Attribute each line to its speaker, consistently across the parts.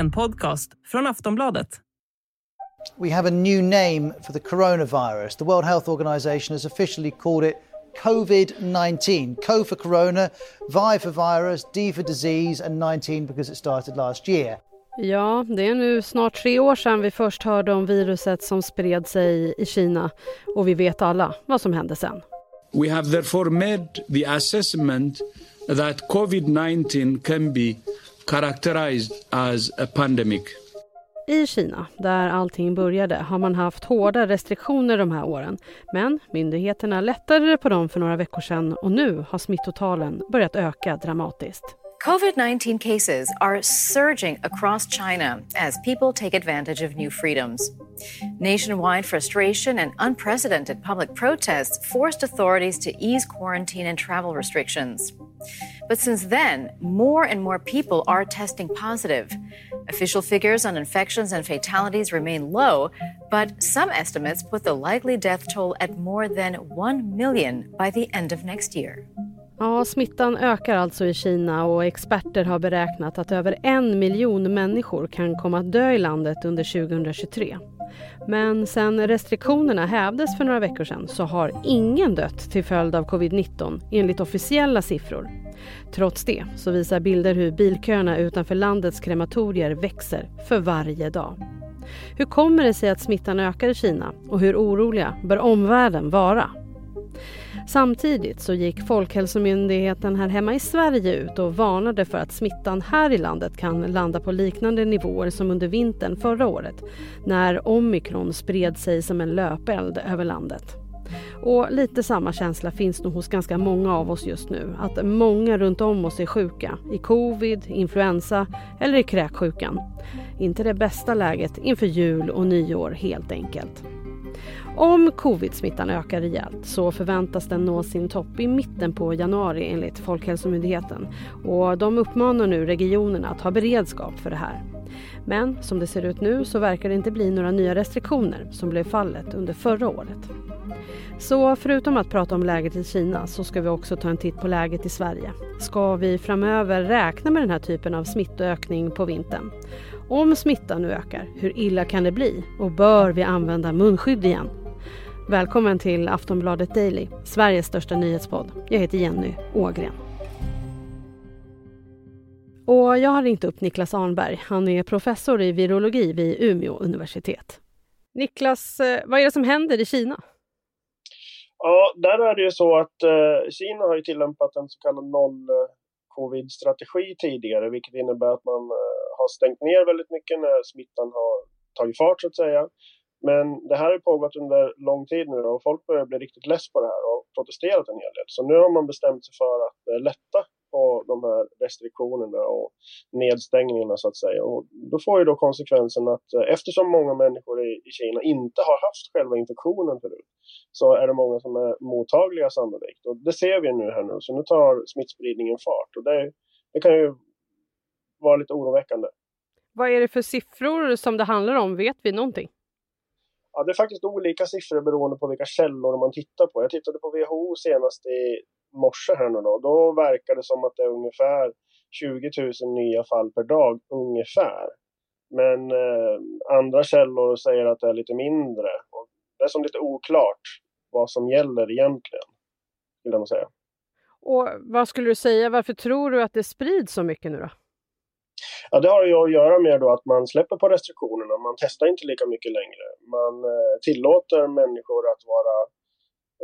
Speaker 1: En podcast från Aftonbladet.
Speaker 2: We have a new name for the coronavirus. The World Health Organization has officially called it COVID 19. Co for corona, Vi for virus, D for disease, and 19 because it started last year.
Speaker 3: Ja, det är nu snart tre år sedan vi först hörde om viruset som spred sig i Kina och vi vet alla vad som hände sen.
Speaker 4: We have therefore made the assessment that COVID-19 can be characterized as a pandemic.
Speaker 3: I Kina, där allting började, har man haft hårda restriktioner de här åren. Men myndigheterna lättade på dem för några veckor sedan och nu har smittotalen börjat öka dramatiskt.
Speaker 5: COVID 19 cases are surging across China as people take advantage of new freedoms. Nationwide frustration and unprecedented public protests forced authorities to ease quarantine and travel restrictions. But since then, more and more people are testing positive. Official figures on infections and fatalities remain low, but some estimates put the likely death toll at more than 1 million by the end of next year.
Speaker 3: Ja, smittan ökar alltså i Kina och experter har beräknat att över en miljon människor kan komma att dö i landet under 2023. Men sen restriktionerna hävdes för några veckor sedan så har ingen dött till följd av covid-19 enligt officiella siffror. Trots det så visar bilder hur bilköerna utanför landets krematorier växer för varje dag. Hur kommer det sig att smittan ökar i Kina och hur oroliga bör omvärlden vara? Samtidigt så gick Folkhälsomyndigheten här hemma i Sverige ut och varnade för att smittan här i landet kan landa på liknande nivåer som under vintern förra året när omikron spred sig som en löpeld över landet. Och lite samma känsla finns nog hos ganska många av oss just nu. Att många runt om oss är sjuka. I covid, influensa eller i kräksjukan. Inte det bästa läget inför jul och nyår helt enkelt. Om covid-smittan ökar rejält så förväntas den nå sin topp i mitten på januari enligt Folkhälsomyndigheten. Och de uppmanar nu regionerna att ha beredskap för det här. Men som det ser ut nu så verkar det inte bli några nya restriktioner som blev fallet under förra året. Så förutom att prata om läget i Kina så ska vi också ta en titt på läget i Sverige. Ska vi framöver räkna med den här typen av smittökning på vintern? Om smittan nu ökar, hur illa kan det bli? Och bör vi använda munskydd igen? Välkommen till Aftonbladet Daily, Sveriges största nyhetspodd. Jag heter Jenny Ågren. Och jag har ringt upp Niklas Arnberg. Han är professor i virologi vid Umeå universitet. Niklas, eh, vad är det som händer i Kina?
Speaker 6: Ja, där är det ju så att eh, Kina har ju tillämpat en så kallad noll-covid-strategi eh, tidigare, vilket innebär att man har stängt ner väldigt mycket när smittan har tagit fart så att säga. Men det här har pågått under lång tid nu och folk börjar bli riktigt less på det här och protesterat en hel del. Så nu har man bestämt sig för att eh, lätta på de här restriktionerna och nedstängningarna så att säga. Och då får ju då konsekvensen att eh, eftersom många människor i, i Kina inte har haft själva infektionen förut så är det många som är mottagliga sannolikt. Och det ser vi nu här nu, så nu tar smittspridningen fart och det, det kan ju vara lite oroväckande.
Speaker 3: Vad är det för siffror som det handlar om? Vet vi någonting?
Speaker 6: Ja, det är faktiskt olika siffror beroende på vilka källor man tittar på. Jag tittade på WHO senast i morse här nu då. Då verkar det som att det är ungefär 20 000 nya fall per dag, ungefär. Men eh, andra källor säger att det är lite mindre. Och det är som lite oklart vad som gäller egentligen, skulle jag säga.
Speaker 3: Och vad skulle du säga, varför tror du att det sprids så mycket nu då?
Speaker 6: Ja, det har ju att göra med då att man släpper på restriktionerna. Man testar inte lika mycket längre. Man eh, tillåter människor att vara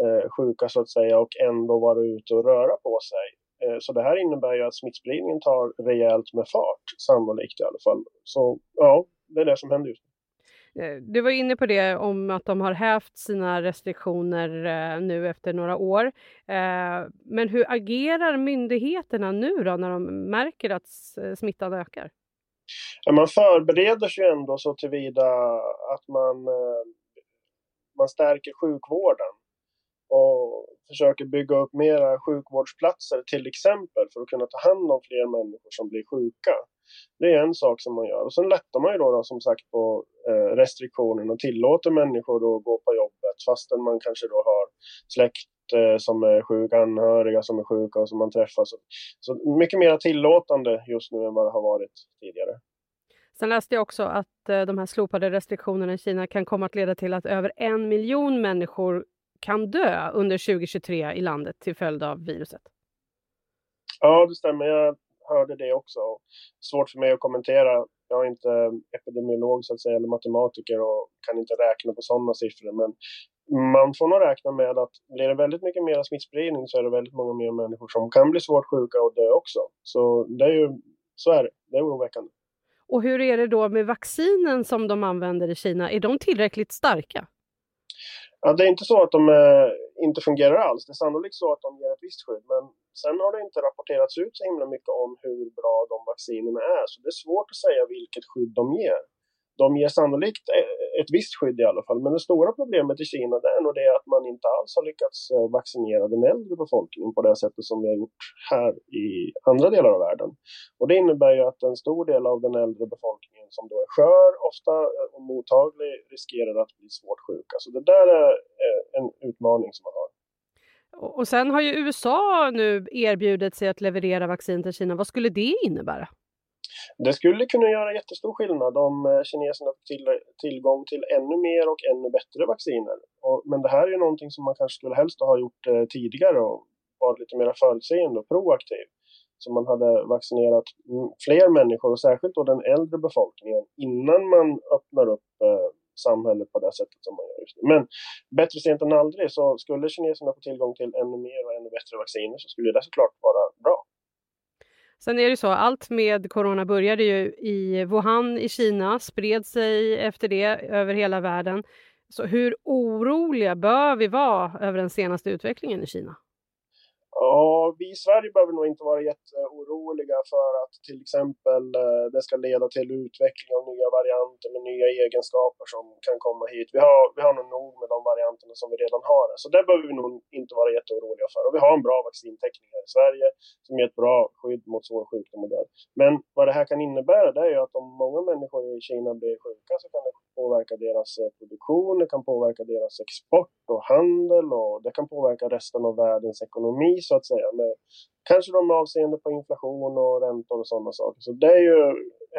Speaker 6: eh, sjuka så att säga och ändå vara ute och röra på sig. Eh, så det här innebär ju att smittspridningen tar rejält med fart, sannolikt i alla fall. Så ja, det är det som händer just nu.
Speaker 3: Eh, du var inne på det om att de har hävt sina restriktioner eh, nu efter några år. Eh, men hur agerar myndigheterna nu då när de märker att smittan ökar?
Speaker 6: Ja, man förbereder sig ändå så tillvida att man, man stärker sjukvården och försöker bygga upp mera sjukvårdsplatser till exempel för att kunna ta hand om fler människor som blir sjuka. Det är en sak som man gör. Och sen lättar man ju då, då som sagt på eh, restriktionerna och tillåter människor att gå på jobbet fastän man kanske då har släkt eh, som är sjuka, anhöriga som är sjuka och som man träffar. Så, så mycket mer tillåtande just nu än vad det har varit tidigare.
Speaker 3: Sen läste jag också att eh, de här slopade restriktionerna i Kina kan komma att leda till att över en miljon människor kan dö under 2023 i landet till följd av viruset.
Speaker 6: Ja, det stämmer. Jag hörde det också. Svårt för mig att kommentera. Jag är inte epidemiolog så att säga, eller matematiker och kan inte räkna på sådana siffror. Men man får nog räkna med att blir det väldigt mycket mer smittspridning så är det väldigt många mer människor som kan bli svårt sjuka och dö också. Så det är ju, så är det. Det är oroväckande.
Speaker 3: Och hur är det då med vaccinen som de använder i Kina? Är de tillräckligt starka?
Speaker 6: Ja, det är inte så att de eh, inte fungerar alls. Det är sannolikt så att de ger ett visst skydd. Men sen har det inte rapporterats ut så himla mycket om hur bra de vaccinerna är. Så det är svårt att säga vilket skydd de ger de ger sannolikt eh, ett visst skydd i alla fall. Men det stora problemet i Kina det är nog det att man inte alls har lyckats eh, vaccinera den äldre befolkningen på det sättet som vi har gjort här i andra delar av världen. Och det innebär ju att en stor del av den äldre befolkningen som då är skör, ofta eh, och mottaglig, riskerar att bli svårt sjuka. Så det där är en utmaning som man har.
Speaker 3: Och sen har ju USA nu erbjudit sig att leverera vaccin till Kina. Vad skulle det innebära?
Speaker 6: Det skulle kunna göra jättestor skillnad om eh, kineserna får till, tillgång till ännu mer och ännu bättre vacciner. Och, men det här är ju någonting som man kanske skulle helst ha gjort eh, tidigare och varit lite mer förutseende och proaktiv. Så man hade vaccinerat mm, fler människor och särskilt då den äldre befolkningen innan man öppnar upp eh, samhället på det sättet som man gör just nu. Men bättre sent än aldrig så skulle kineserna få tillgång till ännu mer och ännu bättre vacciner så skulle det såklart vara bra.
Speaker 3: Sen är det så, allt med corona började ju i Wuhan i Kina, spred sig efter det över hela världen. Så hur oroliga bör vi vara över den senaste utvecklingen i Kina?
Speaker 6: Ja, vi i Sverige behöver nog inte vara jätteoroliga för att till exempel eh, det ska leda till utveckling av nya varianter med nya egenskaper som kan komma hit. Vi har, vi har nog nog med de varianterna som vi redan har. Så det behöver vi nog inte vara jätteoroliga för. Och vi har en bra vaccintäckning här i Sverige som ger ett bra skydd mot svår sjukdom och död. Men vad det här kan innebära det är ju att om många människor i Kina blir sjuka så kan det påverka deras eh, produktion, det kan påverka deras export och handel och det kan påverka resten av världens ekonomi så att säga. Med, kanske de med avseende på inflation och räntor och sådana saker. Så det är ju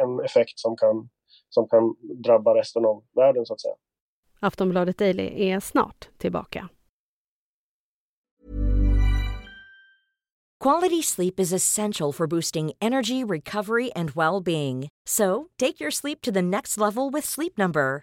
Speaker 6: en effekt som kan, som kan drabba resten av världen så att säga.
Speaker 3: Aftonbladet Daily är snart tillbaka.
Speaker 7: Quality sleep is essential for boosting energy, recovery and well-being. So, take your sleep to the next level with Sleep Number.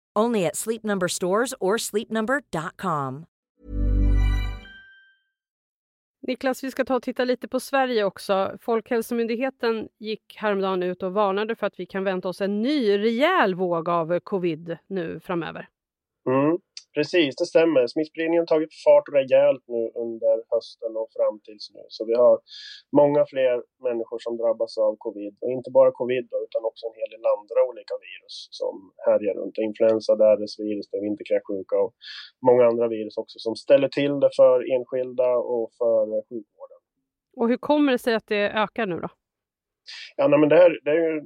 Speaker 7: Only at Sleep Number stores or sleepnumber.com.
Speaker 3: Niklas, vi ska ta och titta lite på Sverige också. Folkhälsomyndigheten gick häromdagen ut och varnade för att vi kan vänta oss en ny rejäl våg av covid nu framöver.
Speaker 6: Mm. Precis, det stämmer. Smittspridningen har tagit fart rejält nu under hösten och fram tills nu. Så vi har många fler människor som drabbas av covid. Och inte bara covid då, utan också en hel del andra olika virus som härjar runt. Influensa, RS-virus, vinterkräksjuka och många andra virus också som ställer till det för enskilda och för sjukvården.
Speaker 3: Och hur kommer det sig att det ökar nu då?
Speaker 6: Ja, nej, men det, här, det är ju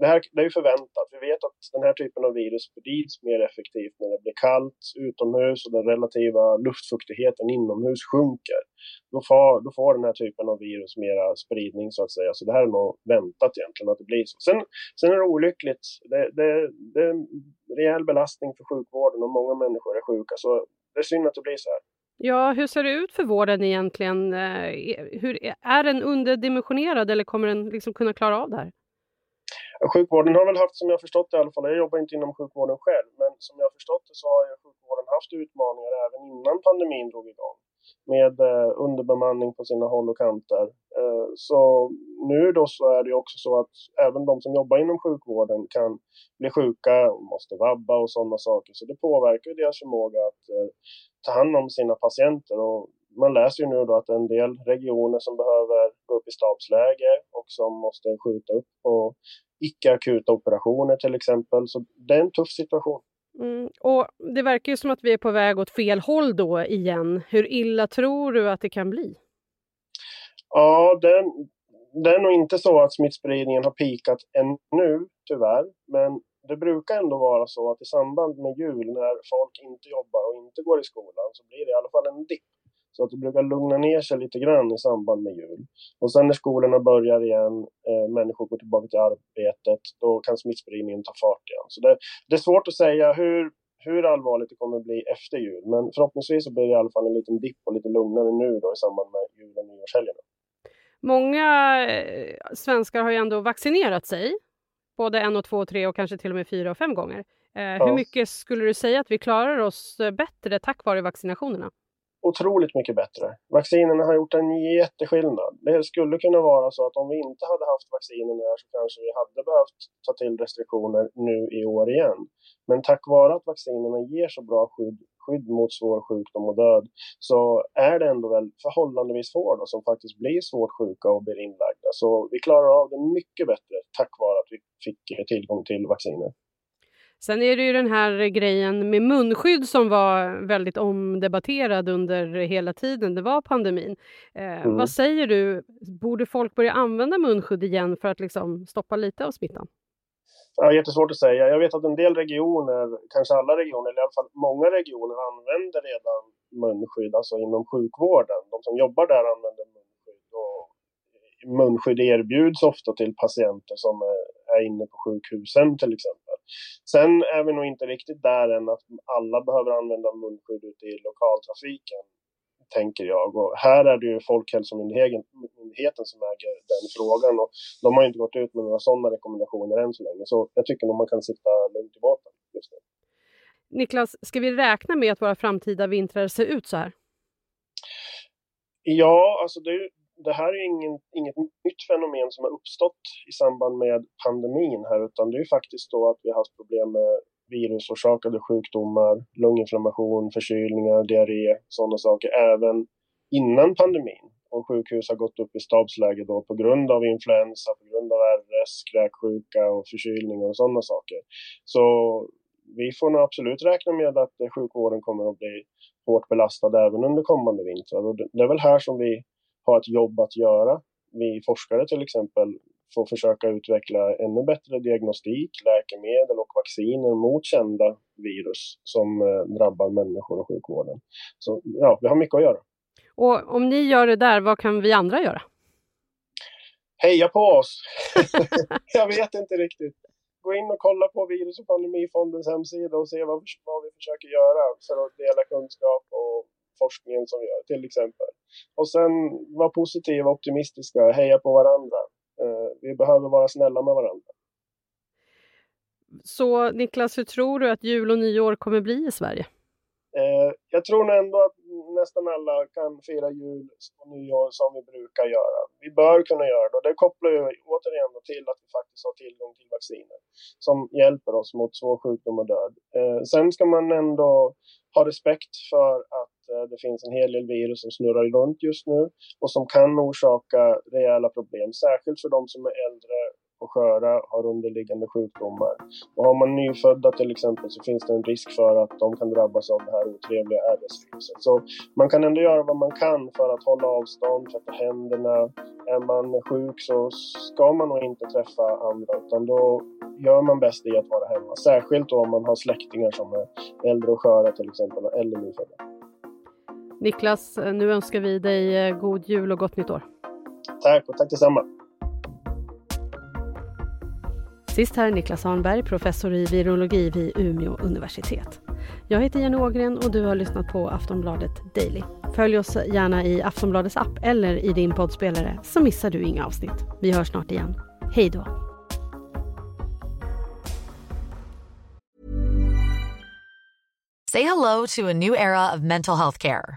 Speaker 6: det här det är ju förväntat. Vi vet att den här typen av virus sprids mer effektivt när det blir kallt utomhus och den relativa luftfuktigheten inomhus sjunker. Då får, då får den här typen av virus mera spridning så att säga. Så det här är nog väntat egentligen att det blir så. Sen, sen är det olyckligt. Det, det, det är en rejäl belastning för sjukvården och många människor är sjuka. Så det är synd att det blir så här.
Speaker 3: Ja, hur ser det ut för vården egentligen? Eh, hur, är den underdimensionerad eller kommer den liksom kunna klara av det här?
Speaker 6: Sjukvården har väl haft, som jag förstått det i alla fall, jag jobbar inte inom sjukvården själv, men som jag förstått det så har ju sjukvården haft utmaningar även innan pandemin drog igång. Med eh, underbemanning på sina håll och kanter. Eh, så nu då så är det också så att även de som jobbar inom sjukvården kan bli sjuka och måste vabba och sådana saker. Så det påverkar deras förmåga att eh, ta hand om sina patienter och man läser ju nu då att en del regioner som behöver gå upp i stabsläge och som måste skjuta upp på icke-akuta operationer till exempel. Så det är en tuff situation.
Speaker 3: Mm, och det verkar ju som att vi är på väg åt fel håll då igen. Hur illa tror du att det kan bli?
Speaker 6: Ja, det, det är nog inte så att smittspridningen har pikat ännu, tyvärr. Men det brukar ändå vara så att i samband med jul när folk inte jobbar och inte går i skolan så blir det i alla fall en dipp. Så att det brukar lugna ner sig lite grann i samband med jul. Och sen när skolorna börjar igen, eh, människor går tillbaka till arbetet, då kan smittspridningen ta fart igen. Så det, det är svårt att säga hur, hur allvarligt det kommer att bli efter jul. Men förhoppningsvis så blir det i alla fall en liten dipp och lite lugnare nu då i samband med jul och nyårshelgerna.
Speaker 3: Många eh, svenskar har ju ändå vaccinerat sig. Både en och två och tre och kanske till och med fyra och fem gånger. Eh, ja. Hur mycket skulle du säga att vi klarar oss eh, bättre tack vare vaccinationerna?
Speaker 6: Otroligt mycket bättre. Vaccinerna har gjort en jätteskillnad. Det skulle kunna vara så att om vi inte hade haft vaccinerna så kanske vi hade behövt ta till restriktioner nu i år igen. Men tack vare att vaccinerna ger så bra skydd, skydd mot svår sjukdom och död så är det ändå väl förhållandevis få då, som faktiskt blir svårt sjuka och blir inlagda. Så vi klarar av det mycket bättre tack vare att vi fick tillgång till vacciner.
Speaker 3: Sen är det ju den här grejen med munskydd som var väldigt omdebatterad under hela tiden det var pandemin. Eh, mm. Vad säger du, borde folk börja använda munskydd igen för att liksom stoppa lite av smittan?
Speaker 6: Ja, jättesvårt att säga. Jag vet att en del regioner, kanske alla regioner, eller i alla fall många regioner använder redan munskydd, alltså inom sjukvården. De som jobbar där använder munskydd. Och munskydd erbjuds ofta till patienter som är inne på sjukhusen till exempel. Sen är vi nog inte riktigt där än att alla behöver använda munskydd ute i lokaltrafiken, tänker jag. Och här är det ju Folkhälsomyndigheten som äger den frågan och de har inte gått ut med några sådana rekommendationer än så länge. Så jag tycker nog man kan sitta lugnt i båten just nu.
Speaker 3: Niklas, ska vi räkna med att våra framtida vintrar ser ut så här?
Speaker 6: Ja, alltså det, det här är ingen, inget nytt fenomen som har uppstått i samband med pandemin här utan det är faktiskt då att vi har haft problem med virusorsakade sjukdomar, lunginflammation, förkylningar, diarré, sådana saker även innan pandemin. Och sjukhus har gått upp i stabsläge då på grund av influensa, på grund av RS, kräksjuka och förkylningar och sådana saker. Så vi får nog absolut räkna med att eh, sjukvården kommer att bli hårt belastad även under kommande vintrar. Och det är väl här som vi har ett jobb att göra. Vi forskare till exempel får försöka utveckla ännu bättre diagnostik, läkemedel och vacciner mot kända virus som eh, drabbar människor och sjukvården. Så ja, vi har mycket att göra.
Speaker 3: Och om ni gör det där, vad kan vi andra göra?
Speaker 6: Heja på oss! Jag vet inte riktigt. Gå in och kolla på Virus och pandemifondens hemsida och se vad, vad vi försöker göra för att dela kunskap och forskningen som vi gör till exempel. Och sen vara positiva, optimistiska, heja på varandra. Eh, vi behöver vara snälla med varandra.
Speaker 3: Så Niklas, hur tror du att jul och nyår kommer bli i Sverige?
Speaker 6: Eh, jag tror ändå att nästan alla kan fira jul och nyår som vi brukar göra. Vi bör kunna göra det och det kopplar ju återigen till att vi faktiskt har tillgång till vacciner som hjälper oss mot svår sjukdom och död. Eh, sen ska man ändå ha respekt för att Eh, det finns en hel del virus som snurrar runt just nu och som kan orsaka rejäla problem, särskilt för de som är äldre och sköra, har underliggande sjukdomar. Och har man nyfödda till exempel så finns det en risk för att de kan drabbas av det här otrevliga RS-viruset. Så man kan ändå göra vad man kan för att hålla avstånd, tvätta händerna. Är man sjuk så ska man nog inte träffa andra utan då gör man bäst i att vara hemma. Särskilt då om man har släktingar som är äldre och sköra till exempel, eller nyfödda.
Speaker 3: Niklas, nu önskar vi dig eh, god jul och gott nytt år.
Speaker 6: Tack och tack detsamma.
Speaker 3: Sist här Niklas Arnberg, professor i virologi vid Umeå universitet. Jag heter Jenny Ågren och du har lyssnat på Aftonbladet Daily. Följ oss gärna i Aftonbladets app eller i din poddspelare så missar du inga avsnitt. Vi hörs snart igen. Hej då!
Speaker 8: Say hello to a new era of mental health care.